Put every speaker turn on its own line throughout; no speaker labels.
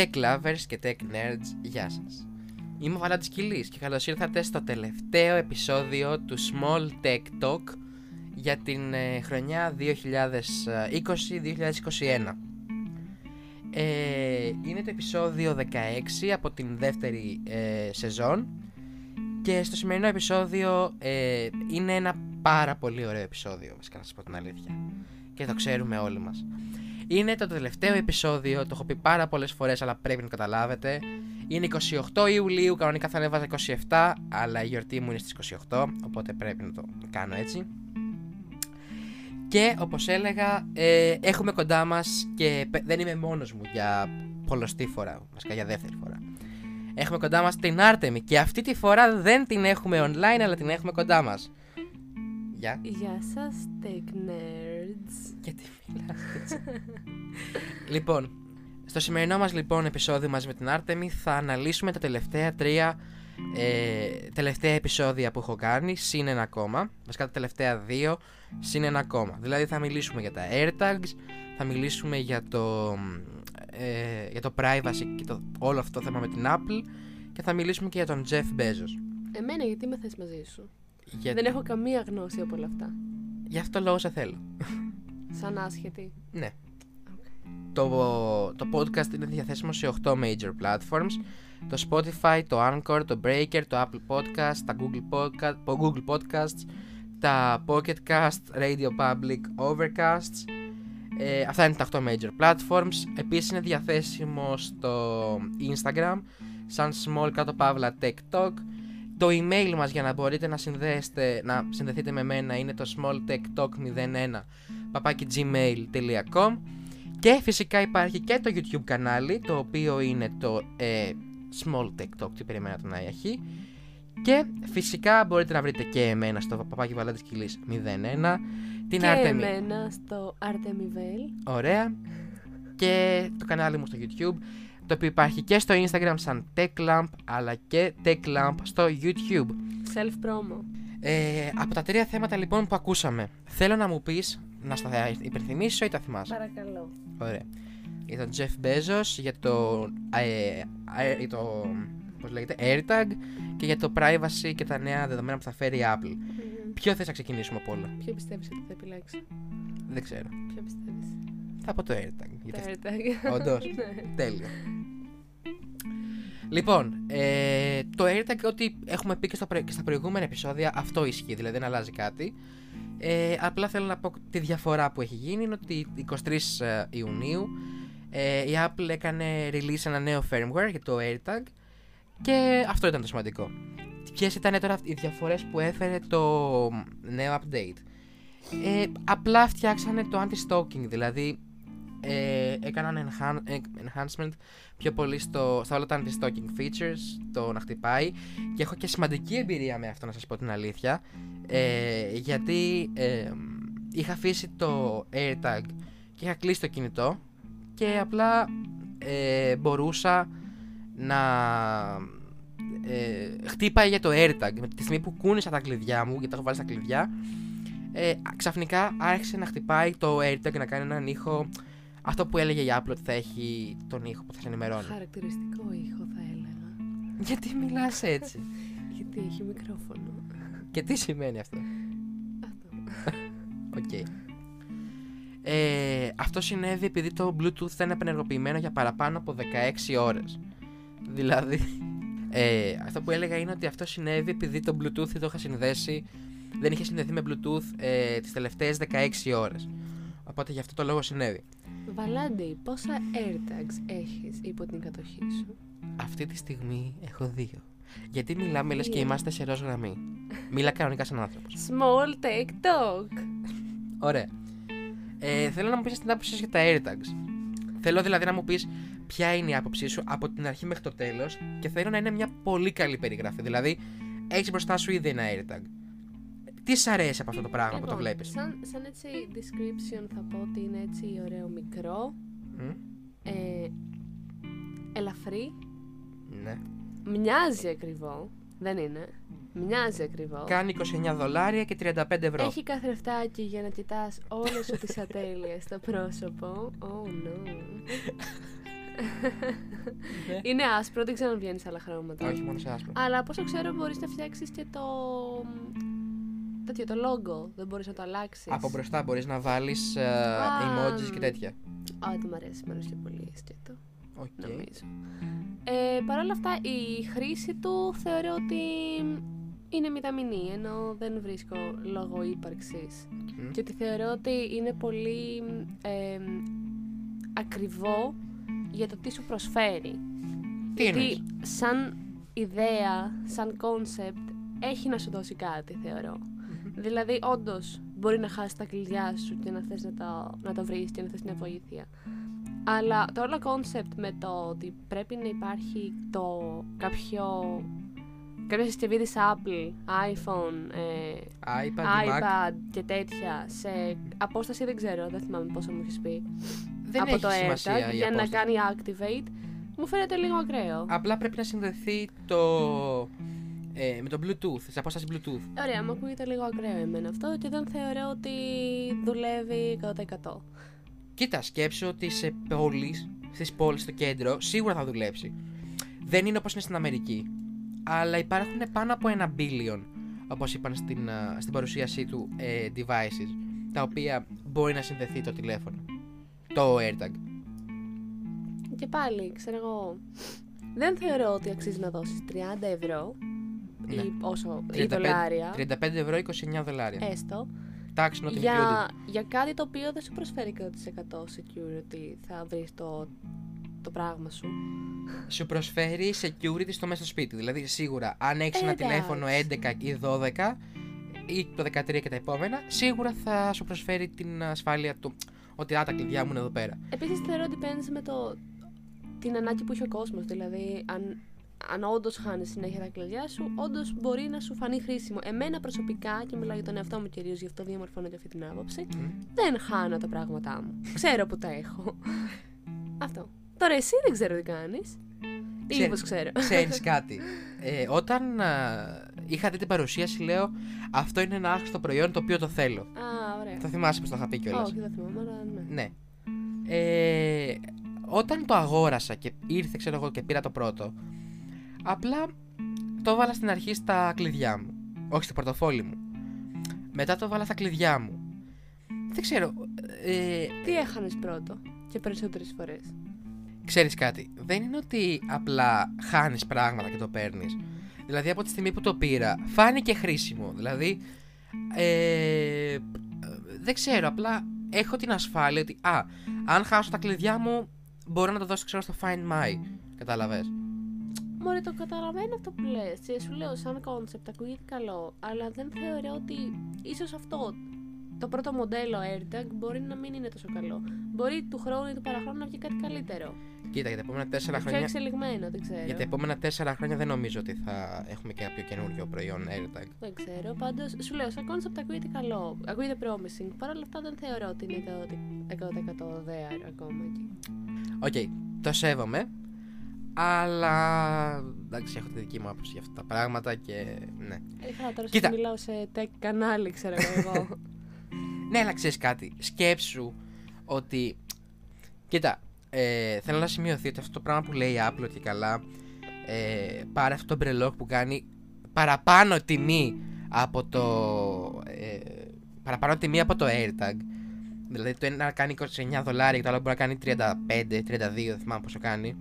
Tech lovers και tech nerds, γεια σας. Είμαι ο Βαλάντης Κιλής και καλώς ήρθατε στο τελευταίο επεισόδιο του Small Tech Talk για την ε, χρονιά 2020-2021. Ε, είναι το επεισόδιο 16 από την δεύτερη ε, σεζόν και στο σημερινό επεισόδιο ε, είναι ένα πάρα πολύ ωραίο επεισόδιο, βασικά να σας πω την αλήθεια. Και το ξέρουμε όλοι μας. Είναι το τελευταίο επεισόδιο, το έχω πει πάρα πολλές φορές, αλλά πρέπει να το καταλάβετε. Είναι 28 Ιουλίου, κανονικά θα ανέβαζα 27, αλλά η γιορτή μου είναι στις 28, οπότε πρέπει να το κάνω έτσι. Και όπως έλεγα, ε, έχουμε κοντά μας και δεν είμαι μόνος μου για πολλωστή φορά, βασικά για δεύτερη φορά. Έχουμε κοντά μας την Άρτεμι και αυτή τη φορά δεν την έχουμε online, αλλά την έχουμε κοντά μας. Γεια.
Γεια σας, tech nerds.
Γιατί μιλάς έτσι. λοιπόν, στο σημερινό μας λοιπόν επεισόδιο μαζί με την Άρτεμι θα αναλύσουμε τα τελευταία τρία ε, τελευταία επεισόδια που έχω κάνει, συν ένα ακόμα. Βασικά τα τελευταία δύο, συν ένα ακόμα. Δηλαδή θα μιλήσουμε για τα AirTags, θα μιλήσουμε για το, ε, για το privacy και το, όλο αυτό το θέμα με την Apple και θα μιλήσουμε και για τον Jeff Bezos.
Εμένα γιατί με θες μαζί σου;
Για...
Δεν έχω καμία γνώση από όλα αυτά.
Γι' αυτό λόγο σε θέλω.
Σαν άσχετη.
ναι. Το, το podcast είναι διαθέσιμο σε 8 major platforms. Το Spotify, το Anchor, το Breaker, το Apple Podcast, τα Google, Podcast, το Google Podcasts, τα Pocket Cast, Radio Public, Overcasts. Ε, αυτά είναι τα 8 major platforms. Επίσης είναι διαθέσιμο στο Instagram σαν small κάτω παύλα tech talk το email μας για να μπορείτε να, συνδέσετε, να συνδεθείτε με μένα είναι το smalltechtalk01 papakigmail.com και φυσικά υπάρχει και το YouTube κανάλι το οποίο είναι το ε, Small Tech Talk, τι περιμένατε να έχει και φυσικά μπορείτε να βρείτε και εμένα στο παπάκι Βαλάντης Κιλής 01
την και Artemi... εμένα στο Artemivel
Ωραία. Και το κανάλι μου στο YouTube το οποίο υπάρχει και στο Instagram σαν TechLamp αλλά και TechLamp στο YouTube.
Self promo.
Ε, από τα τρία θέματα λοιπόν που ακούσαμε, θέλω να μου πεις, να στα υπενθυμίσω ή τα θυμάσαι;
Παρακαλώ.
Ωραία. Για τον Jeff Bezos, για το, ε, ε, για το πώς λέγεται, AirTag και για το privacy και τα νέα δεδομένα που θα φέρει η Apple. Mm-hmm. Ποιο θες να ξεκινήσουμε από όλα;
Ποιο πιστεύεις ότι θα επιλέξει.
Δεν ξέρω.
Ποιο πιστεύεις;
Θα πω το AirTag.
Το AirTag.
Όντως. Ναι. Τέλειο. Λοιπόν, ε, το AirTag ό,τι έχουμε πει και, στο, και στα προηγούμενα επεισόδια αυτό ισχύει, δηλαδή δεν αλλάζει κάτι. Ε, απλά θέλω να πω τη διαφορά που έχει γίνει είναι ότι 23 ε, Ιουνίου ε, η Apple έκανε release ένα νέο firmware για το AirTag και αυτό ήταν το σημαντικό. Ποιες ήταν τώρα οι διαφορές που έφερε το νέο update; Ε, απλά φτιάξανε το anti-stalking, δηλαδή ε, έκαναν enhancement πιο πολύ στο, στα όλα τα anti-stalking features, το να χτυπάει. Και έχω και σημαντική εμπειρία με αυτό να σας πω την αλήθεια. Ε, γιατί ε, είχα αφήσει το AirTag και είχα κλείσει το κινητό και απλά ε, μπορούσα να ε, χτυπάει για το AirTag με τη στιγμή που κούνησα τα κλειδιά μου γιατί τα έχω βάλει στα κλειδιά ε, ξαφνικά άρχισε να χτυπάει το AirTag να κάνει έναν ήχο αυτό που έλεγε η Apple ότι θα έχει τον ήχο που θα σε ενημερώνει.
Χαρακτηριστικό ήχο θα έλεγα.
Γιατί μιλάς έτσι;
Γιατί έχει μικρόφωνο.
Και τι σημαίνει αυτό;
Αυτό.
Οκ. Ε, αυτό συνέβη επειδή το Bluetooth ήταν απενεργοποιημένο για παραπάνω από 16 ώρες. Δηλαδή, ε, αυτό που έλεγα είναι ότι αυτό συνέβη επειδή το Bluetooth το είχα συνδέσει, δεν είχε συνδεθεί με Bluetooth ε, τις τελευταίες 16 ώρες. Οπότε γι' αυτό το λόγο συνέβη.
Βαλάντι, πόσα AirTags έχεις υπό την κατοχή σου;
Αυτή τη στιγμή έχω δύο. Γιατί μιλάμε λες και είμαστε σε ροζ γραμμή. Μίλα κανονικά σαν άνθρωπος.
Small tech talk.
Ωραία. Ε, θέλω να μου πεις την άποψή για τα AirTags. Θέλω δηλαδή να μου πεις ποια είναι η άποψή σου από την αρχή μέχρι το τέλος και θέλω να είναι μια πολύ καλή περιγραφή. Δηλαδή, έχεις μπροστά σου ήδη ένα AirTag. Τι σ' αρέσει από αυτό το πράγμα που το
Λοιπόν,
βλέπεις;
Σαν, σαν έτσι description θα πω ότι είναι έτσι ωραίο μικρό,
Μμ,
ε, ελαφρύ,
Ναι.
μοιάζει ακριβό, δεν είναι, μοιάζει ακριβό.
Κάνει 29 δολάρια και 35 ευρώ.
Έχει καθρεφτάκι για να κοιτάς όλες σου τις ατέλειες στο πρόσωπο. Oh no.
Ναι.
Είναι άσπρο, δεν ξέρω αν βγαίνει σε άλλα χρώματα.
Όχι, μόνο σε άσπρο.
Αλλά από όσο ξέρω, μπορείς να φτιάξεις και το. Τέτοιο, το logo. Δεν μπορείς να το αλλάξεις.
Από μπροστά μπορείς να βάλεις
Α.
emojis και τέτοια.
Α, δεν μου αρέσει, μου αρέσει πιο πολύ σκέτο.
Οκ.
Νομίζω. Ε, Παρ' όλα αυτά, η χρήση του θεωρώ ότι είναι μηδαμινή, ενώ δεν βρίσκω λόγο ύπαρξης.
Μμ.
Και ότι θεωρώ ότι είναι πολύ ε, ακριβό για το τι σου προσφέρει.
Τι
Γιατί
εννοείς;
σαν ιδέα, σαν κόνσεπτ, έχει να σου δώσει κάτι, θεωρώ. Δηλαδή, όντως, μπορεί να χάσεις τα κλειδιά σου και να θες να το, να το βρεις και να θες μια βοήθεια. Αλλά το όλο κόνσεπτ με το ότι πρέπει να υπάρχει το κάποιο κάποια συσκευή της Apple, iPhone, ε,
iPad, ή Mac.
iPad και τέτοια σε απόσταση δεν ξέρω, δεν θυμάμαι πόσο μου έχεις πει
Δεν
από
έχει
το
σημασία
AirTag
η
για να
απόσταση.
κάνει activate μου φαίνεται λίγο ακραίο.
Απλά πρέπει να συνδεθεί το. Ε, με το Bluetooth, σε απόσταση Bluetooth.
Ωραία, μου ακούγεται λίγο ακραίο εμένα αυτό και δεν θεωρώ ότι δουλεύει 100%.
Κοίτα, σκέψου ότι σε πόλεις, στις πόλεις στο κέντρο, σίγουρα θα δουλέψει. Δεν είναι όπως είναι στην Αμερική. Αλλά υπάρχουν πάνω από ένα billion, όπως είπαν στην, α, στην παρουσίασή του, ε, devices, τα οποία μπορεί να συνδεθεί το τηλέφωνο. Το AirTag.
Και πάλι, ξέρω εγώ, δεν θεωρώ ότι αξίζει να δώσεις 30 ευρώ
Ναι.
ή όσο, ή
35
δολάρια,
35 ευρώ, 29 δολάρια.
έστω,
Tax not included.
για, για κάτι το οποίο δεν σου προσφέρει 100% security θα βρεις το, το πράγμα σου.
Σου προσφέρει security στο μέσα στο σπίτι. Δηλαδή, σίγουρα, αν έχεις ένα
Εντάξει.
τηλέφωνο 11 ή 12 ή το 13 και τα επόμενα, σίγουρα θα σου προσφέρει την ασφάλεια του ότι α, τα κλειδιά μου είναι εδώ πέρα.
Επίσης θεωρώ ότι depends με το, την ανάγκη που έχει ο κόσμος. Δηλαδή, αν, αν όντως χάνεις συνέχεια τα κλειδιά σου, όντως μπορεί να σου φανεί χρήσιμο. Εμένα προσωπικά, και μιλάω για τον εαυτό μου κυρίως, γι' αυτό διαμορφώνω και αυτή την άποψη,
Μμ.
δεν χάνω τα πράγματά μου. Ξέρω που τα έχω. αυτό. Τώρα εσύ δεν ξέρω τι κάνεις. Ή
Ξέρ-
μήπως ξέρω.
Ξέρεις κάτι. Ε, όταν α, είχα δει την παρουσίαση, λέω Αυτό είναι ένα άχρηστο προϊόν το οποίο το θέλω.
Α, ωραία.
Το θυμάσαι που το είχα πει κιόλας.
Όχι, δεν θυμάμαι, αλλά ναι.
Ναι. Ε, όταν το αγόρασα και ήρθε, ξέρω εγώ, και πήρα το πρώτο, απλά το βάλα στην αρχή στα κλειδιά μου. Όχι στο πορτοφόλι μου. Μετά το βάλα στα κλειδιά μου. Δεν ξέρω. Ε,
Τι έχανες πρώτο και περισσότερες φορές;
ξέρεις κάτι. Δεν είναι ότι απλά χάνεις πράγματα και το παίρνεις. Δηλαδή από τη στιγμή που το πήρα, φάνηκε χρήσιμο. Δηλαδή, ε, δεν ξέρω, απλά έχω την ασφάλεια ότι, α, αν χάσω τα κλειδιά μου, μπορώ να το δώσω, ξέρω, στο Find My. Κατάλαβες;
Μωρέ, το καταλαβαίνω αυτό που λες και σου λέω σαν concept ακούγεται καλό, αλλά δεν θεωρώ ότι ίσως αυτό το πρώτο μοντέλο AirTag μπορεί να μην είναι τόσο καλό. Μπορεί του χρόνου ή του παραχρόνου να βγει κάτι καλύτερο.
Κοίτα, για τα επόμενα τέσσερα
Πιο
χρόνια.
εξελιγμένο, δεν ξέρω.
Για τα επόμενα τέσσερα χρόνια δεν νομίζω ότι θα έχουμε και κάποιο καινούριο προϊόν AirTag.
Δεν ξέρω. Πάντως σου λέω, σαν concept ακούγεται καλό. Ακούγεται promising. Παρ' όλα αυτά δεν θεωρώ ότι είναι 100% there ακόμα εκεί.
Οκ, το σέβομαι. Αλλά εντάξει, έχω τη δική μου άποψη για αυτά τα πράγματα και ναι.
Είχα τώρα
Κοίτα.
σου μιλάω σε tech κανάλι, ξέρω εγώ.
Ναι, αλλά ξέρεις κάτι. Σκέψου ότι. Κοίτα, ε, θέλω να σημειωθεί ότι αυτό το πράγμα που λέει η Apple ότι καλά ε, πάρε αυτό το μπρελόκ που κάνει παραπάνω τιμή από το. Ε, παραπάνω τιμή από το AirTag. Δηλαδή το ένα κάνει 29 δολάρια και το άλλο μπορεί να κάνει 35, 32, δεν θυμάμαι πόσο κάνει.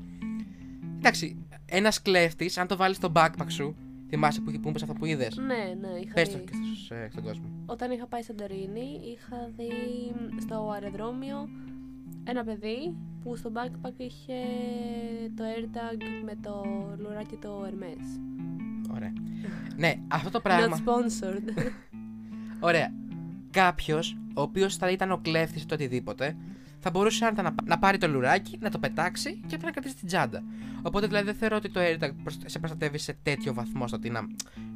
Εντάξει, ένας κλέφτης, αν το βάλεις στο backpack σου, θυμάσαι που, που είπες αυτό που είδες;
ναι, ναι, είχα
Πες το
δει.
και στους, ε, στον κόσμο.
Όταν είχα πάει Σαντορίνη, είχα δει στο αεροδρόμιο ένα παιδί που στο backpack είχε το AirTag με το λουράκι το Hermes.
Ωραία. ναι, αυτό το πράγμα.
Not sponsored.
Ωραία. Κάποιος, ο οποίος θα ήταν ο κλέφτης ή το οτιδήποτε, θα μπορούσε άνετα να, να πάρει το λουράκι, να το πετάξει και après να κρατήσει την τσάντα. Οπότε δηλαδή δεν θεωρώ ότι το AirTag προσ- σε προστατεύει σε τέτοιο βαθμό στο ότι να,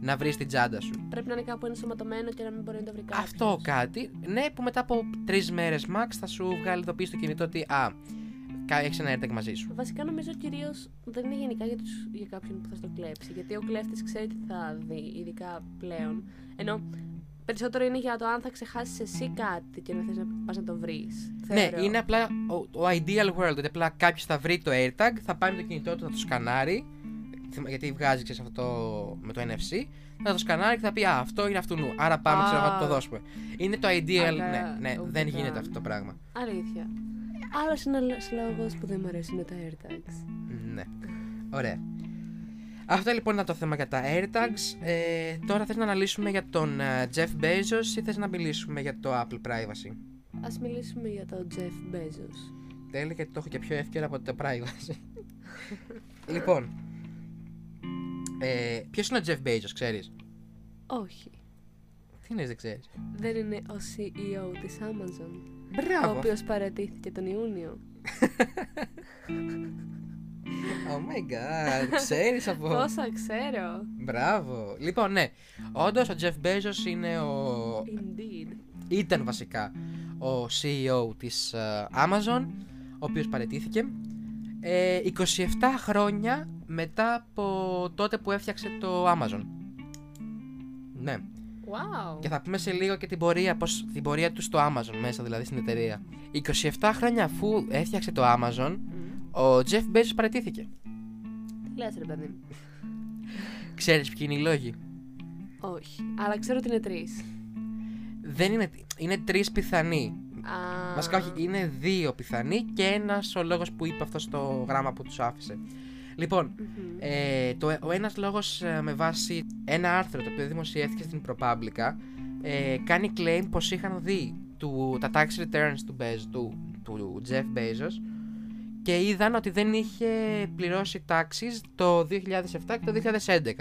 να βρεις την τσάντα σου.
Πρέπει να είναι κάπου ενσωματωμένο και να μην μπορεί να το βρει κάποιος.
Αυτό κάτι, ναι, που μετά από τρεις μέρες max θα σου βγάλει ειδοποίηση στο κινητό ότι α, έχεις ένα AirTag μαζί σου.
Βασικά νομίζω κυρίως δεν είναι γενικά για, τους, για κάποιον που θα στο κλέψει. Γιατί ο κλέφτης ξέρει τι θα δει, ειδικά πλέον. Ενώ Περισσότερο είναι για το αν θα ξεχάσεις εσύ κάτι και να θες να πας να το βρεις.
Ναι, είναι απλά ο, ο ideal world. Ότι απλά κάποιος θα βρει το AirTag, θα πάει με το κινητό του, θα το σκανάρει. Γιατί βγάζει ξέρεις, αυτό το, με το NFC. Θα το σκανάρει και θα πει Α, αυτό είναι αυτού νου. Άρα πάμε ξέρω, να το δώσουμε. Είναι το ideal.
Άρα,
ναι, ναι,
ούτε
δεν
καν.
γίνεται αυτό το πράγμα.
Αλήθεια. Άλλος ένα λόγος που δεν μου αρέσει είναι τα AirTags.
Ναι. Ωραία. Αυτό λοιπόν ήταν το θέμα για τα AirTags. Ε, τώρα θες να αναλύσουμε για τον ε, Jeff Bezos ή θες να μιλήσουμε για το Apple Privacy;
Α μιλήσουμε για τον Jeff Bezos.
Τέλεια γιατί το έχω και πιο εύκολο από το Privacy. λοιπόν. Ε, ποιος είναι ο Jeff Bezos, ξέρεις;
Όχι.
Τι είναι, δεν ξέρεις;
Δεν είναι ο CEO της Amazon. Ο
Μπράβο.
οποίος παρατήθηκε τον Ιούνιο.
Oh my god, ξέρεις από...
Πόσα ξέρω.
Μπράβο. Λοιπόν, ναι. Όντως ο Jeff Bezos είναι ο...
Indeed.
ήταν βασικά ο CEO της ε, Amazon, ο οποίος παραιτήθηκε. Ε, 27 χρόνια μετά από τότε που έφτιαξε το Amazon. Ναι.
Wow.
Και θα πούμε σε λίγο και την πορεία, πώς, την πορεία του στο Amazon μέσα, δηλαδή στην εταιρεία. 27 χρόνια αφού έφτιαξε το Amazon,
Μμ.
Ο Jeff Bezos παραιτήθηκε.
Τι λες ρε παιδί μου.
Ξέρεις ποιοι είναι οι λόγοι;
Όχι. Αλλά ξέρω ότι είναι τρεις.
Δεν είναι, είναι τρεις πιθανοί.
Α,
Βασικά όχι, είναι δύο πιθανοί και ένας ο λόγος που είπε αυτός στο γράμμα που τους άφησε. Λοιπόν,
μμμ.
ε, το, ο ένας λόγος ε, με βάση ένα άρθρο το οποίο δημοσιεύθηκε στην ProPublica ε, κάνει claim πως είχαν δει του, τα tax returns του, Bez, του, του Jeff Bezos και είδαν ότι δεν είχε πληρώσει τάξεις το 2007 και το 2011.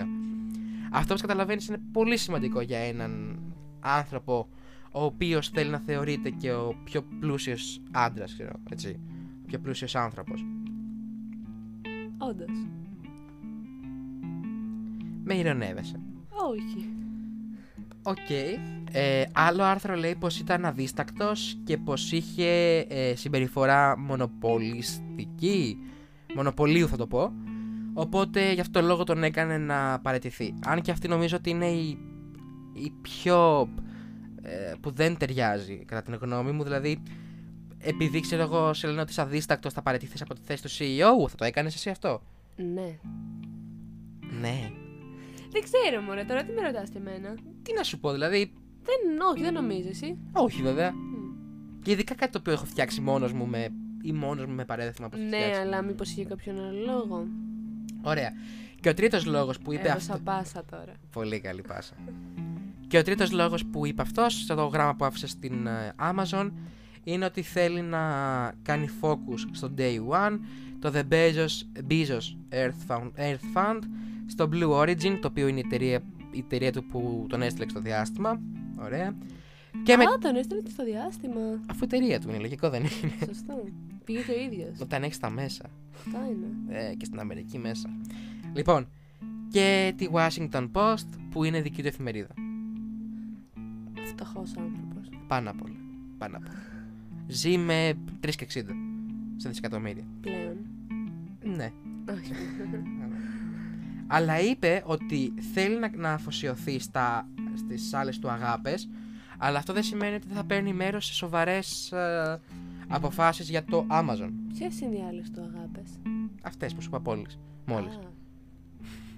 Αυτό όπως καταλαβαίνεις είναι πολύ σημαντικό για έναν άνθρωπο ο οποίος θέλει να θεωρείται και ο πιο πλούσιος άντρας, ξέρω, έτσι. Ο πιο πλούσιος άνθρωπος.
Όντως.
Με ειρωνεύεσαι.
Όχι.
Οκ. Ε, άλλο άρθρο λέει πως ήταν αδίστακτος και πως είχε ε, συμπεριφορά μονοπολιστική. Μονοπωλίου θα το πω. Οπότε γι' αυτό το λόγο τον έκανε να παραιτηθεί. Αν και αυτή νομίζω ότι είναι η, η πιο ε, που δεν ταιριάζει κατά την γνώμη μου. Δηλαδή, επειδή ξέρω εγώ σε λένε ότι είσαι αδίστακτος θα παραιτηθείς από τη θέση του CEO, θα το έκανες εσύ αυτό;
Ναι.
Ναι.
Δεν ξέρω μωρέ, τώρα τι με ρωτάς και εμένα.
Τι να σου πω, δηλαδή.
Δεν, όχι, δεν νομίζω εσύ.
Όχι βέβαια.
Μμ.
Και ειδικά κάτι το οποίο έχω φτιάξει μόνος μου με. ή μόνος μου με παρέδεθμα που έχω
Ναι,
φτιάξει.
αλλά μήπως είχε κάποιον άλλο λόγο.
Ωραία. Και ο τρίτος λόγος που είπε
Έδωσα
αυτό.
πάσα τώρα.
Πολύ καλή πάσα. και ο τρίτος λόγος που είπε αυτός, στο γράμμα που άφησε στην ε, Amazon, είναι ότι θέλει να κάνει focus στο Day One, το The Bezos, Bezos Earth, Fund, Earth Fund, στο Blue Origin, το οποίο είναι η εταιρεία, η εταιρεία του που τον έστειλε στο διάστημα. Ωραία. Και με...
Α, τον έστειλε και στο διάστημα.
Αφού εταιρεία του είναι, λογικό δεν είναι.
Σωστό. Πήγε και ο ίδιος.
Όταν έχεις τα μέσα.
Αυτά είναι.
Ε, και στην Αμερική μέσα. Λοιπόν, και τη Washington Post που είναι δική του εφημερίδα.
Φτωχός άνθρωπος.
Πάνω απ' όλα. Πάνω απ' όλα. Ζει με 3,60 σε δισεκατομμύρια.
Πλέον.
Ναι.
Όχι.
Αλλά είπε ότι θέλει να, να αφοσιωθεί στα, στις άλλες του αγάπες, αλλά αυτό δεν σημαίνει ότι δεν θα παίρνει μέρος σε σοβαρές ε, αποφάσεις για το Amazon.
Ποιες είναι οι άλλες του αγάπες;
Αυτές που σου είπα μόλις. μόλις.
Α,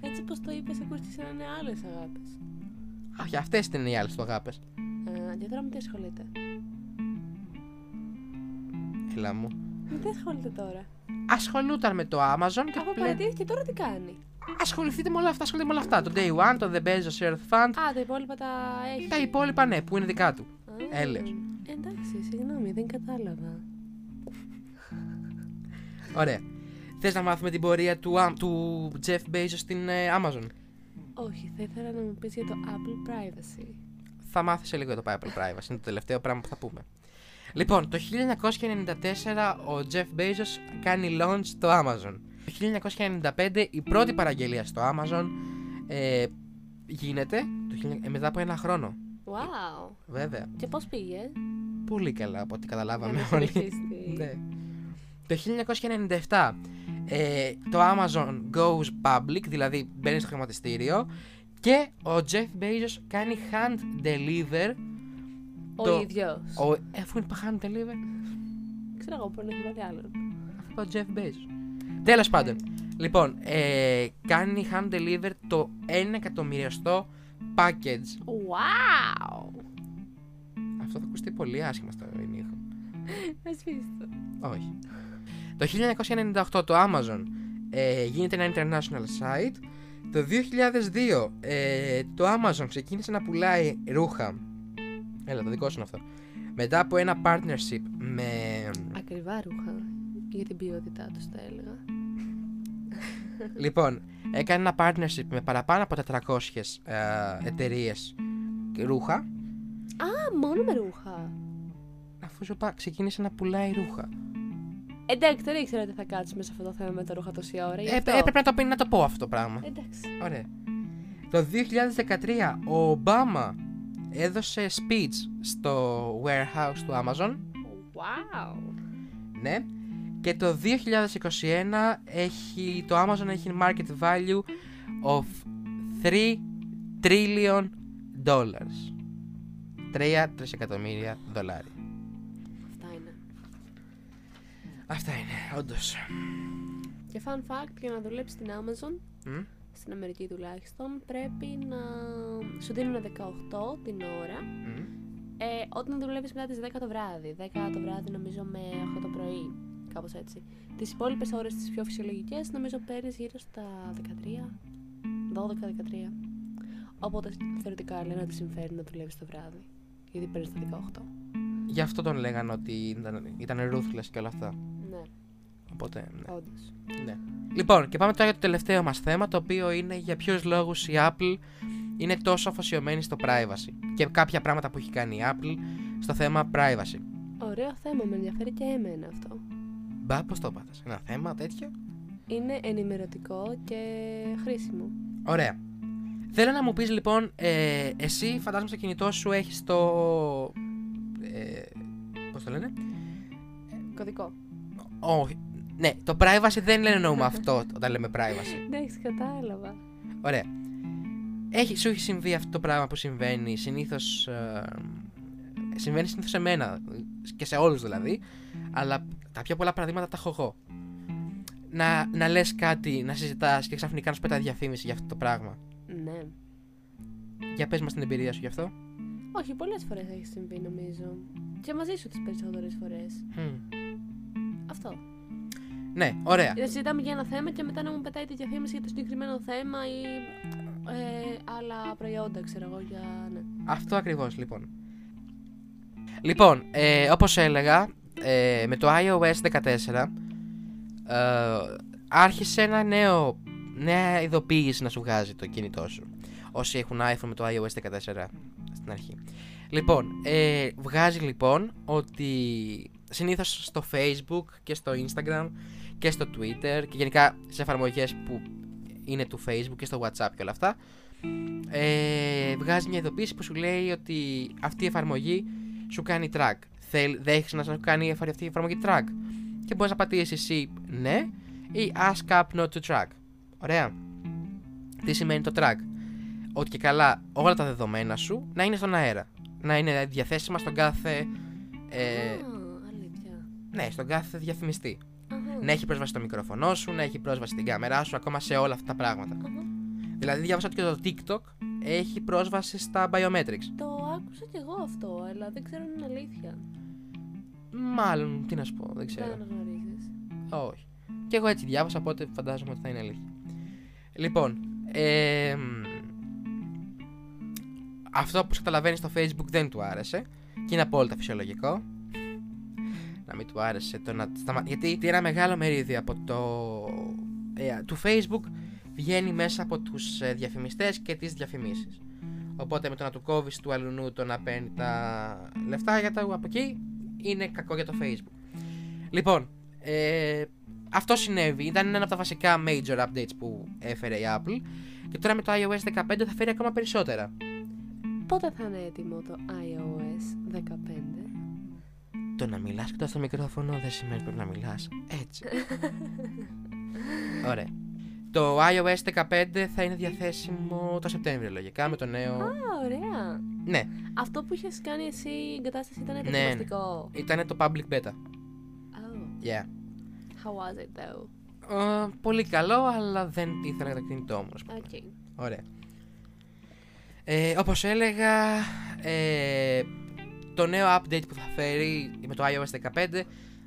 έτσι πως το είπες, ακούστηκε σαν να είναι άλλες αγάπες.
Όχι, αυτές είναι οι άλλες του αγάπες.
Α, και τώρα με τι ασχολείται.
Έλα μου.
Με τι ασχολείται τώρα.
Ασχολούταν με το Amazon και
Από
πλέον...
παρατήθηκε τώρα τι κάνει;
Ασχοληθείτε με όλα αυτά, ασχολείται με όλα αυτά. Το Day One, το The Bezos Earth Fund,
Α, τα υπόλοιπα τα έχεις.
τα υπόλοιπα ναι, που είναι δικά του.
Α,
έλεος.
Εντάξει, συγγνώμη, δεν κατάλαβα.
Ωραία. Θες να μάθουμε την πορεία του, Α- του Jeff Bezos στην ε, Amazon;
Όχι, θα ήθελα να μου πεις για το Apple Privacy.
Θα μάθεις σε λίγο για το Apple Privacy, είναι το τελευταίο πράγμα που θα πούμε. Λοιπόν, το 1994 ο Jeff Bezos κάνει launch στο Amazon. Το 1995 η πρώτη παραγγελία στο Amazon ε, γίνεται το, χίλια- ε, μετά από ένα χρόνο.
Wow.
Βέβαια.
Και πώς πήγε;
Πολύ καλά από ό,τι
Για
καταλάβαμε
να
όλοι.
συνεχίσει.
ναι. Το 1997 ε, το Amazon goes public, δηλαδή μπαίνει στο χρηματιστήριο Και ο Jeff Bezos κάνει hand deliver.
Ο
Το-
ίδιος.
Ο, ε, αφού είναι hand deliver,
Ξέρω εγώ μπορεί να έχει βάλει άλλον.
αυτό ο Jeff Bezos. Τέλος πάντων. Λοιπόν, ε, κάνει hand deliver το 1 εκατομμυριαστό package.
Wow!
Αυτό θα ακουστεί πολύ άσχημα στο ενίχο.
Να σβήσει το.
Όχι. Το 1998 το Amazon ε, γίνεται ένα international site. Το 2002 ε, το Amazon ξεκίνησε να πουλάει ρούχα. Έλα, το δικό σου είναι αυτό. Μετά από ένα partnership με...
Ακριβά ρούχα. Για την ποιότητά τους, θα έλεγα.
λοιπόν, έκανε ένα partnership με παραπάνω από 400 ε, εταιρείες ρούχα.
Α, μόνο με ρούχα.
Αφού σου είπα, ξεκίνησε να πουλάει ρούχα.
Εντάξει, δεν ήξερα ότι θα κάτσουμε σε αυτό το θέμα με τα ρούχα τόση ώρα. γι'
Ε,
αυτό.
έπρεπε να το, πει- να το πω αυτό το πράγμα.
Εντάξει.
Ωραία. Το 2013 ο Ομπάμα έδωσε speech στο warehouse του Amazon.
Wow!
Ναι. Και το 2021 έχει, το Amazon έχει market value of 3 trillion dollars. 3 τρισεκατομμύρια δολάρια.
Αυτά είναι.
Αυτά είναι, όντως.
Και fun fact, για να δουλέψεις στην Amazon,
Μμ.
Στην Αμερική τουλάχιστον, πρέπει να σου δίνουν 18 την ώρα
Μμ.
ε, όταν δουλεύεις μετά τις 10 το βράδυ. 10 το βράδυ νομίζω με 8 το πρωί. Κάπως έτσι. Τις υπόλοιπες ώρες τις πιο φυσιολογικές νομίζω παίρνεις γύρω στα 13, 12-13. Οπότε θεωρητικά λένε ότι συμφέρει να δουλεύεις το βράδυ. Γιατί παίρνεις τα 18.
Γι' αυτό τον λέγανε ότι ήταν, ήταν ruthless και όλα αυτά.
Ναι,
Οπότε, ναι.
όντως.
Ναι. Λοιπόν, και πάμε τώρα για το τελευταίο μας θέμα, το οποίο είναι για ποιους λόγους η Apple είναι τόσο αφοσιωμένη στο privacy και κάποια πράγματα που έχει κάνει η Apple στο θέμα privacy.
Ωραίο θέμα, με ενδιαφέρει και εμένα αυτό.
Μπα, πώς το πάτας, ένα θέμα τέτοιο;
Είναι ενημερωτικό και χρήσιμο.
Ωραία. Θέλω να μου πεις λοιπόν, ε, εσύ φαντάζομαι στο κινητό σου έχεις το... Ε, πώς το λένε;
Κωδικό.
Όχι. Ναι, το privacy δεν λένε εννοούμε αυτό όταν λέμε privacy.
Εντάξει, κατάλαβα.
Ωραία. Έχει, σου έχει συμβεί αυτό το πράγμα που συμβαίνει συνήθως. συμβαίνει συνήθως σε μένα και σε όλους δηλαδή. Αλλά τα πιο πολλά παραδείγματα τα έχω εγώ. Να, να λες κάτι, να συζητάς και ξαφνικά να σου πετάει διαφήμιση για αυτό το πράγμα.
Ναι.
Για πες μας την εμπειρία σου γι' αυτό.
Όχι, πολλές φορές έχει συμβεί νομίζω. Και μαζί σου τις περισσότερες φορές.
Μμ.
Αυτό.
Ναι, ωραία.
Να συζητάμε για ένα θέμα και μετά να μου πετάει τη διαφήμιση για το συγκεκριμένο θέμα ή ε, άλλα προϊόντα, ξέρω εγώ. Για... Ναι.
Αυτό ακριβώς λοιπόν. Λοιπόν, ε, όπως έλεγα, ε, με το iOS 14 ε, άρχισε ένα νέο, νέα ειδοποίηση να σου βγάζει το κινητό σου. Όσοι έχουν iPhone με το iOS 14 στην αρχή. Λοιπόν, ε, βγάζει λοιπόν ότι συνήθως στο Facebook και στο Instagram και στο Twitter και γενικά σε εφαρμογές που είναι του Facebook και στο WhatsApp και όλα αυτά ε, βγάζει μια ειδοποίηση που σου λέει ότι αυτή η εφαρμογή σου κάνει track. Θέλ, δέχεσαι να σου κάνει εφα- αυτή η εφαρμογή track. Και μπορείς να πατήσεις εσύ ναι ή ask up not to track. Ωραία. Τι σημαίνει το track; Ότι και καλά όλα τα δεδομένα σου να είναι στον αέρα. Να είναι διαθέσιμα στον κάθε. Ε,
Α, αλήθεια.
ναι, στον κάθε διαφημιστή.
Αχα.
Να έχει πρόσβαση στο μικρόφωνο σου, να έχει πρόσβαση στην κάμερά σου, ακόμα σε όλα αυτά τα πράγματα.
Αχα.
Δηλαδή, διάβασα ότι και το TikTok έχει πρόσβαση στα biometrics.
Το άκουσα κι εγώ αυτό, αλλά δεν ξέρω αν είναι αλήθεια.
Μάλλον, τι να σου πω, δεν
Δεν
ξέρω.
αναγνωρίζεις.
Όχι. Και εγώ έτσι διάβασα, οπότε φαντάζομαι ότι θα είναι αλήθεια. Λοιπόν, ε, αυτό που καταλαβαίνει στο Facebook δεν του άρεσε και είναι απόλυτα φυσιολογικό. Να μην του άρεσε το να σταμα... Γιατί ένα μεγάλο μερίδιο από το, ε, του Facebook βγαίνει μέσα από τους ε, διαφημιστές και τις διαφημίσεις. Οπότε με το να του κόβεις του αλουνού το να παίρνει τα λεφτά για τα από εκεί είναι κακό για το Facebook. Λοιπόν, ε, αυτό συνέβη. Ήταν ένα από τα βασικά major updates που έφερε η Apple. Και τώρα με το iOS 15 θα φέρει ακόμα περισσότερα.
Πότε θα είναι έτοιμο το iOS 15?
Το να μιλάς και στο μικρόφωνο δεν σημαίνει πρέπει να μιλάς έτσι. Ωραία. Το iOS 15 θα είναι διαθέσιμο το Σεπτέμβριο λογικά με το νέο.
Α, ωραία.
Ναι,
Αυτό που είχες κάνει εσύ η εγκατάσταση ήταν
Ναι.
δοκιμαστικό.
ήταν το public beta.
Oh,
Yeah.
how was it though?
Ε, πολύ καλό, αλλά δεν ήθελα να το κινητό μου. ας πούμε.
Okay.
Ωραία. Ε, όπως έλεγα, ε, το νέο update που θα φέρει με το iOS 15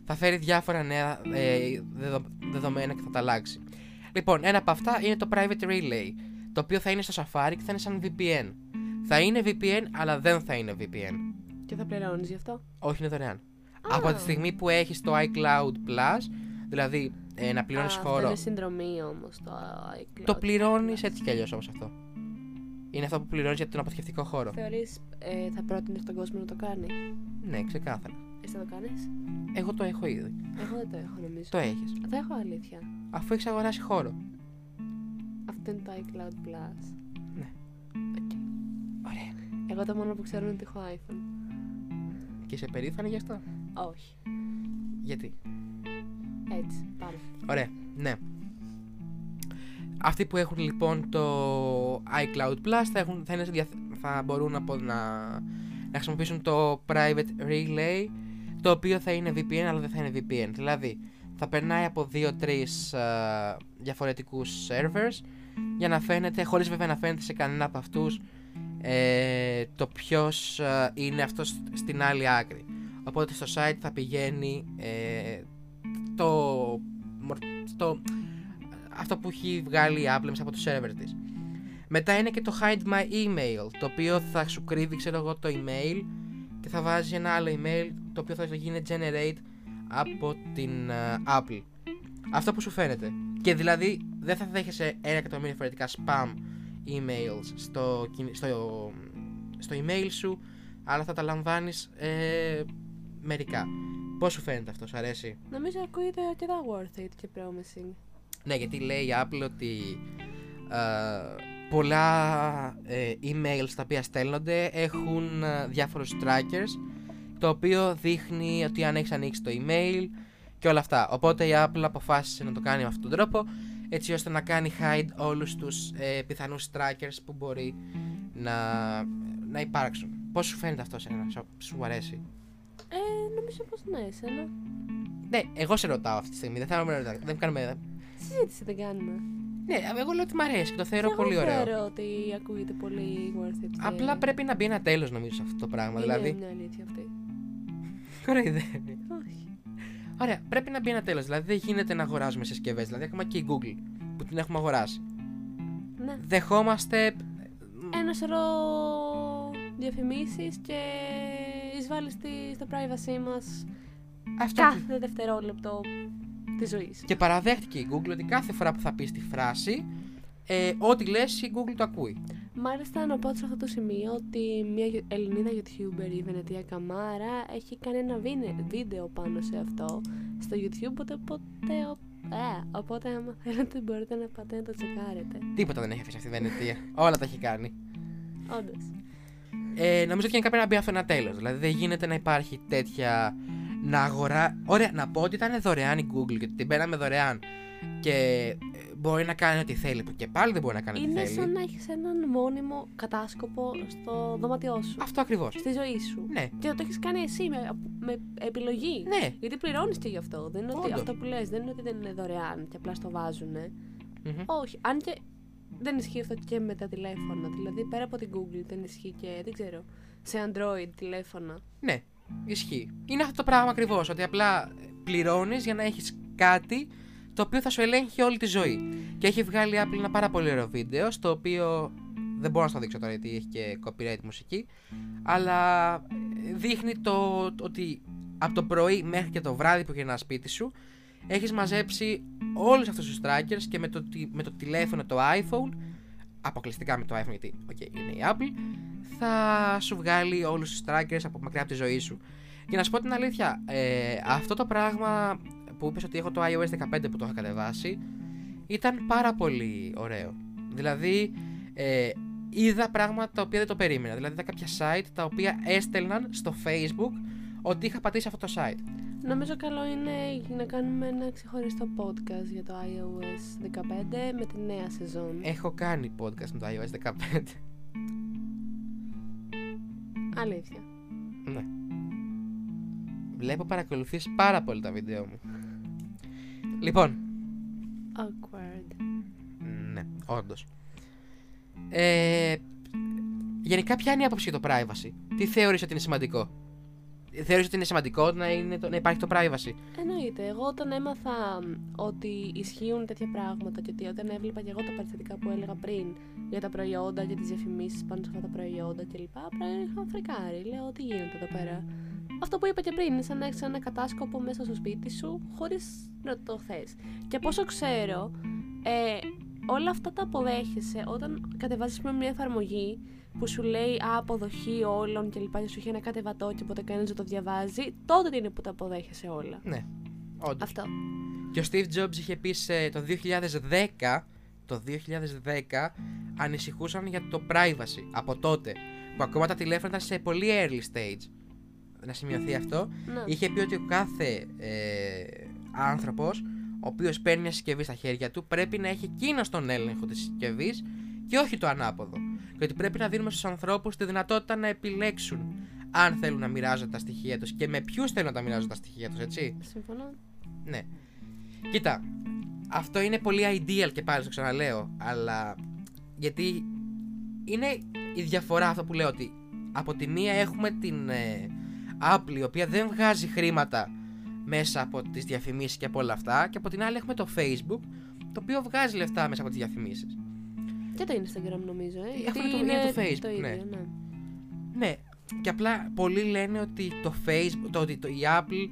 θα φέρει διάφορα νέα ε, δεδο- δεδομένα και θα τα αλλάξει. Λοιπόν, ένα από αυτά είναι το Private Relay, το οποίο θα είναι στο Safari και θα είναι σαν VPN. Θα είναι VPN, αλλά δεν θα είναι VPN.
Και θα πληρώνεις γι' αυτό;
Όχι, είναι δωρεάν. Από τη στιγμή που έχεις το iCloud Plus, δηλαδή ε, να πληρώνεις
Α,
χώρο
Αυτό είναι συνδρομή όμως το iCloud.
Το πληρώνεις έτσι κι αλλιώς όμως αυτό. Είναι αυτό που πληρώνεις για τον αποθηκευτικό χώρο.
Θεωρείς ε, θα πρότεινες στον κόσμο να το κάνει;
Ναι, ξεκάθαρα.
Εσύ θα το κάνεις;
Εγώ το έχω ήδη.
Εγώ δεν το έχω νομίζω.
Το έχεις.
Θα έχω αλήθεια.
Αφού έχεις αγοράσει χώρο.
Αυτό είναι το iCloud Plus.
Ναι.
Οκ.
Ωραία.
Εγώ το μόνο που ξέρω είναι ότι έχω iPhone.
Και είσαι περήφανη γι' αυτό;
Όχι.
Γιατί;
Έτσι. Πάμε.
Ωραία. Ναι. Αυτοί που έχουν λοιπόν το iCloud Plus θα, έχουν, θα, είναι, σε διαθ- θα μπορούν να, πω- να, να χρησιμοποιήσουν το Private Relay το οποίο θα είναι VPN αλλά δεν θα είναι VPN. Δηλαδή θα περνάει από 2-3 διαφορετικούς servers για να φαίνεται, χωρίς βέβαια να φαίνεται σε κανένα από αυτούς ε, το ποιος ε, είναι αυτός στην άλλη άκρη. Οπότε στο site θα πηγαίνει ε, το, μορ- το, αυτό που έχει βγάλει η Apple μέσα από το server της. Μετά είναι και το Hide My Email, το οποίο θα σου κρύβει, ξέρω εγώ, το email και θα βάζει ένα άλλο email, το οποίο θα γίνει generate από την ε, Apple. Αυτό που σου φαίνεται. Και δηλαδή δεν θα δέχεσαι ένα εκατομμύριο διαφορετικά spam emails στο, κινη- στο, στο email σου, αλλά θα τα λαμβάνεις ε, μερικά. Πώς σου φαίνεται αυτό, σου αρέσει;
Νομίζω ακούγεται αρκετά worth it και promising.
Ναι, γιατί λέει η Apple ότι ε, πολλά ε, emails τα οποία στέλνονται έχουν ε, διάφορους trackers το οποίο δείχνει ότι αν έχεις ανοίξει το email και όλα αυτά. Οπότε η Apple αποφάσισε να το κάνει με αυτόν τον τρόπο έτσι ώστε να κάνει hide όλους τους ε, πιθανούς trackers που μπορεί να, να υπάρξουν. Πώς σου φαίνεται αυτό σε σου, σου αρέσει;
Ε, νομίζω πως ναι, εσένα.
Ναι, εγώ σε ρωτάω αυτή τη στιγμή, δεν θέλω να με ρωτάω, δεν κάνουμε...
Συζήτηση δεν κάνουμε.
Ναι, εγώ λέω ότι μ' αρέσει και το θεωρώ
Και
πολύ
εγώ
ωραίο.
θεωρώ ότι ακούγεται πολύ worth it. και
Απλά πρέπει να μπει ένα τέλος νομίζω σε αυτό το πράγμα.
είναι
Δηλαδή.
μια αλήθεια αυτή.
Κοροϊδεύει.
Όχι.
Ωραία, πρέπει να μπει ένα τέλος. Δηλαδή δεν γίνεται να αγοράζουμε συσκευές. Δηλαδή ακόμα και η Google που την έχουμε αγοράσει.
Ναι.
Δεχόμαστε.
Ένα σωρό διαφημίσεις και εισβάλλεις στη- στο privacy μας
Αυτό.
κάθε δευτερόλεπτο της ζωής.
Και παραδέχτηκε η Google ότι κάθε φορά που θα πεις τη φράση, ε, ό,τι λες η Google το ακούει.
Μάλιστα να πω σε αυτό το σημείο ότι μια Ιου- Ελληνίδα YouTuber, η Βενετία Καμάρα, έχει κάνει ένα βίνε- βίντεο πάνω σε αυτό στο YouTube, οπότε, οπότε, ε, οπότε άμα θέλετε μπορείτε να πάτε να το τσεκάρετε.
Τίποτα δεν έχει αφήσει αυτή η Βενετία. Όλα τα έχει κάνει.
Όντως.
Ε, νομίζω ότι γενικά πρέπει να μπει αυτό ένα τέλο. Δηλαδή δεν γίνεται να υπάρχει τέτοια. Να αγορά. Ωραία, να πω ότι ήταν δωρεάν η Google και ότι την παίρναμε δωρεάν. Και ε, μπορεί να κάνει ό,τι θέλει. Που και πάλι δεν μπορεί να κάνει ό,τι
Είναι
θέλει.
σαν να έχεις έναν μόνιμο κατάσκοπο στο δωμάτιό σου.
Αυτό ακριβώς.
Στη ζωή σου.
Ναι.
Και το έχεις κάνει εσύ με, με επιλογή.
Ναι.
Γιατί πληρώνεις και γι' αυτό. Δεν είναι ότι
Όντως.
αυτό που λες δεν είναι ότι δεν είναι δωρεάν και απλά στο βάζουν.
Μμμ.
Όχι. Αν και δεν ισχύει αυτό και με τα τηλέφωνα. Δηλαδή πέρα από την Google δεν ισχύει και δεν ξέρω. Σε Android τηλέφωνα.
Ναι, ισχύει. Είναι αυτό το πράγμα ακριβώς. Ότι απλά πληρώνεις για να έχεις κάτι το οποίο θα σου ελέγχει όλη τη ζωή. Και έχει βγάλει η Apple ένα πάρα πολύ ωραίο βίντεο, στο οποίο δεν μπορώ να στο δείξω τώρα γιατί έχει και copyright μουσική. Αλλά ε, δείχνει το, το ότι από το πρωί μέχρι και το βράδυ που γυρνάς σπίτι σου έχεις μαζέψει όλους αυτούς τους trackers και με το, τι- με το τηλέφωνο, το iPhone αποκλειστικά με το iPhone γιατί okay, είναι η Apple θα σου βγάλει όλους τους trackers από μακριά από τη ζωή σου για να σου πω την αλήθεια ε, αυτό το πράγμα που είπες ότι έχω το iOS 15 που το είχα κατεβάσει ήταν πάρα πολύ ωραίο δηλαδή ε, είδα πράγματα τα οποία δεν το περίμενα δηλαδή είδα κάποια site τα οποία έστελναν στο Facebook ότι είχα πατήσει αυτό το site
Νομίζω καλό είναι να κάνουμε ένα ξεχωριστό podcast για το iOS 15 με τη νέα σεζόν.
Έχω κάνει podcast με το iOS 15.
Αλήθεια.
Ναι. Βλέπω παρακολουθείς πάρα πολύ τα βίντεο μου. Λοιπόν,
Awkward.
ναι, όντως. Ε, γενικά ποια είναι η άποψη για το privacy; Τι θεωρείς ότι είναι σημαντικό; Θεωρείς ότι είναι σημαντικό να, είναι το, να υπάρχει το privacy;
Εννοείται. Εγώ όταν έμαθα μ, ότι ισχύουν τέτοια πράγματα και ότι όταν έβλεπα και εγώ τα περιστατικά που έλεγα πριν για τα προϊόντα και τις διαφημίσεις πάνω σε αυτά τα προϊόντα κλπ. Πρέπει είχα φρικάρει. Λέω τι γίνεται εδώ πέρα; Αυτό που είπα και πριν, είναι σαν να έχεις ένα κατάσκοπο μέσα στο σπίτι σου χωρίς να το θες. Και από όσο ξέρω, ε, όλα αυτά τα αποδέχεσαι όταν κατεβάζεις με μια εφαρμογή που σου λέει «Α, αποδοχή όλων και λοιπά και σου έχει ένα κατεβατό και ποτέ κανένας δεν το διαβάζει, τότε είναι που τα αποδέχεσαι όλα.
Ναι, όντως.
Αυτό.
Και ο Steve Jobs είχε πει σε το 2010, το 2010 ανησυχούσαν για το privacy από τότε. Που ακόμα τα τηλέφωνα ήταν σε πολύ early stage. Να σημειωθεί αυτό.
Ναι.
Είχε πει ότι ο κάθε ε, άνθρωπος ο οποίος παίρνει μια συσκευή στα χέρια του πρέπει να έχει εκείνο τον έλεγχο της συσκευής και όχι το ανάποδο. Και ότι πρέπει να δίνουμε στους ανθρώπους τη δυνατότητα να επιλέξουν αν θέλουν να μοιράζονται τα στοιχεία τους και με ποιους θέλουν να τα μοιράζονται τα στοιχεία τους, έτσι.
Συμφωνώ.
Ναι. Κοίτα, αυτό είναι πολύ ideal και πάλι το ξαναλέω, αλλά γιατί είναι η διαφορά αυτό που λέω ότι από τη μία έχουμε την ε, Apple η οποία δεν βγάζει χρήματα μέσα από τις διαφημίσεις και από όλα αυτά και από την άλλη έχουμε το Facebook το οποίο βγάζει λεφτά μέσα από τις διαφημίσεις.
Και το Instagram νομίζω, ε.
Έχουμε
γιατί
το-
είναι
είναι το Facebook,
το ίδιο,
ναι.
ναι.
Ναι, και απλά πολλοί λένε ότι το Facebook, το, ότι το, η Apple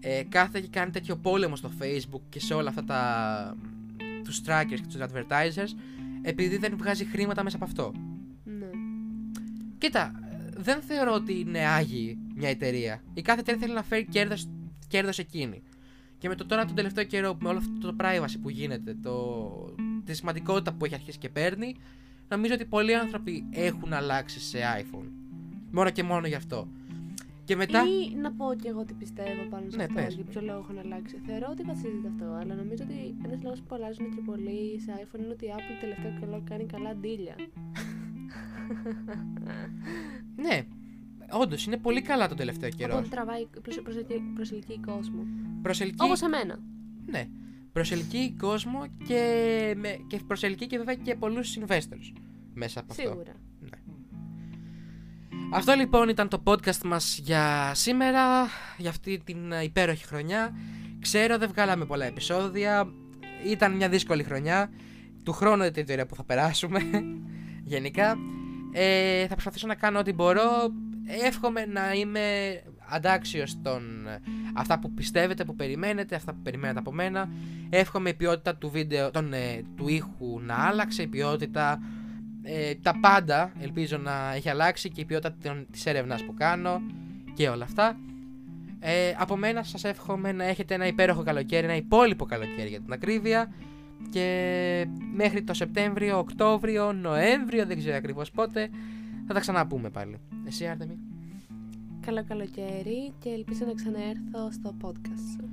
ε, κάθε και κάνει τέτοιο πόλεμο στο Facebook και σε όλα αυτά τα τους trackers και τους advertisers επειδή δεν βγάζει χρήματα μέσα από αυτό.
ναι.
Κοίτα, ε, δεν θεωρώ ότι είναι άγιη μια εταιρεία. Η κάθε εταιρεία θέλει να φέρει κέρδος, κέρδος εκείνη. Και με το τώρα τον τελευταίο καιρό, με όλο αυτό το privacy που γίνεται, το, τη σημαντικότητα που έχει αρχίσει και παίρνει, νομίζω ότι πολλοί άνθρωποι έχουν αλλάξει σε iPhone. Μόνο και μόνο γι' αυτό. Και μετά.
Ή να πω και εγώ τι πιστεύω πάνω σε
Ναι,
αυτό,
πες.
για ποιο λόγο έχουν αλλάξει. Θεωρώ ότι βασίζεται αυτό, αλλά νομίζω ότι ένας λόγος που αλλάζουν και πολύ σε iPhone είναι ότι η Apple τελευταίο καιρό κάνει καλά ντύλια.
Ναι, όντως είναι πολύ καλά τον τελευταίο καιρό.
Οπότε τραβάει, προσ- προσελκύει, προσελκύει κόσμο.
Προσελκύει.
Όπως εμένα.
Ναι. Προσελκύει κόσμο και, με, και προσελκύει και βέβαια και πολλούς investors μέσα από αυτό.
Σίγουρα.
Αυτό λοιπόν ήταν το podcast μας για σήμερα, για αυτή την ε, υπέροχη χρονιά. Ξέρω δεν βγάλαμε πολλά επεισόδια, ήταν μια δύσκολη χρονιά. Του χρόνου είναι την εταιρεία που θα περάσουμε, γενικά. Ε, θα προσπαθήσω να κάνω ό,τι μπορώ. Εύχομαι να είμαι αντάξιος των ε, αυτά που πιστεύετε, που περιμένετε, αυτά που περιμένετε από μένα. Εύχομαι η ποιότητα του βίντεο, των, ε, του ήχου να άλλαξε, η ποιότητα ε, τα πάντα ελπίζω να έχει αλλάξει και η ποιότητα των- της έρευνας που κάνω και όλα αυτά. Ε, από μένα σας εύχομαι να έχετε ένα υπέροχο καλοκαίρι, ένα υπόλοιπο καλοκαίρι για την ακρίβεια και μέχρι το Σεπτέμβριο, Οκτώβριο, Νοέμβριο, δεν ξέρω ακριβώς πότε, θα τα ξαναπούμε πάλι. Εσύ Άρτεμι.
Καλό καλοκαίρι και ελπίζω να ξαναέρθω στο podcast σου.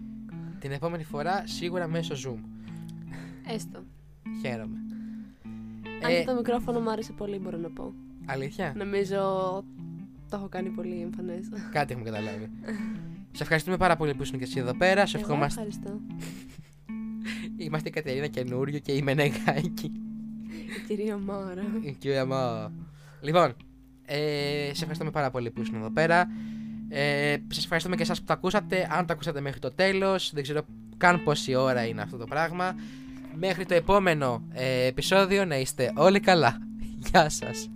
Την επόμενη φορά σίγουρα μέσω Zoom.
Έστω.
Χαίρομαι.
Αν
Ε,
και το μικρόφωνο μου άρεσε πολύ, μπορώ να πω.
αλήθεια,
Νομίζω το έχω κάνει πολύ εμφανές.
κάτι έχουμε καταλάβει. Σε ευχαριστούμε πάρα πολύ που ήσουν και εσύ εδώ πέρα. Σε
Εγώ
ευχόμαστε
ευχαριστώ.
Είμαστε η Κατερίνα καινούριο και η Μενεγάκη.
Η κυρία Μάρα.
Η κυρία Μα. Λοιπόν, ε, σε ευχαριστούμε πάρα πολύ που ήσουν εδώ πέρα. Ε, Σας ευχαριστούμε και εσάς που το ακούσατε. Αν το ακούσατε μέχρι το τέλος, δεν ξέρω καν πόση ώρα είναι αυτό το πράγμα. Μέχρι το επόμενο ε, επεισόδιο να είστε όλοι καλά. Γεια σας.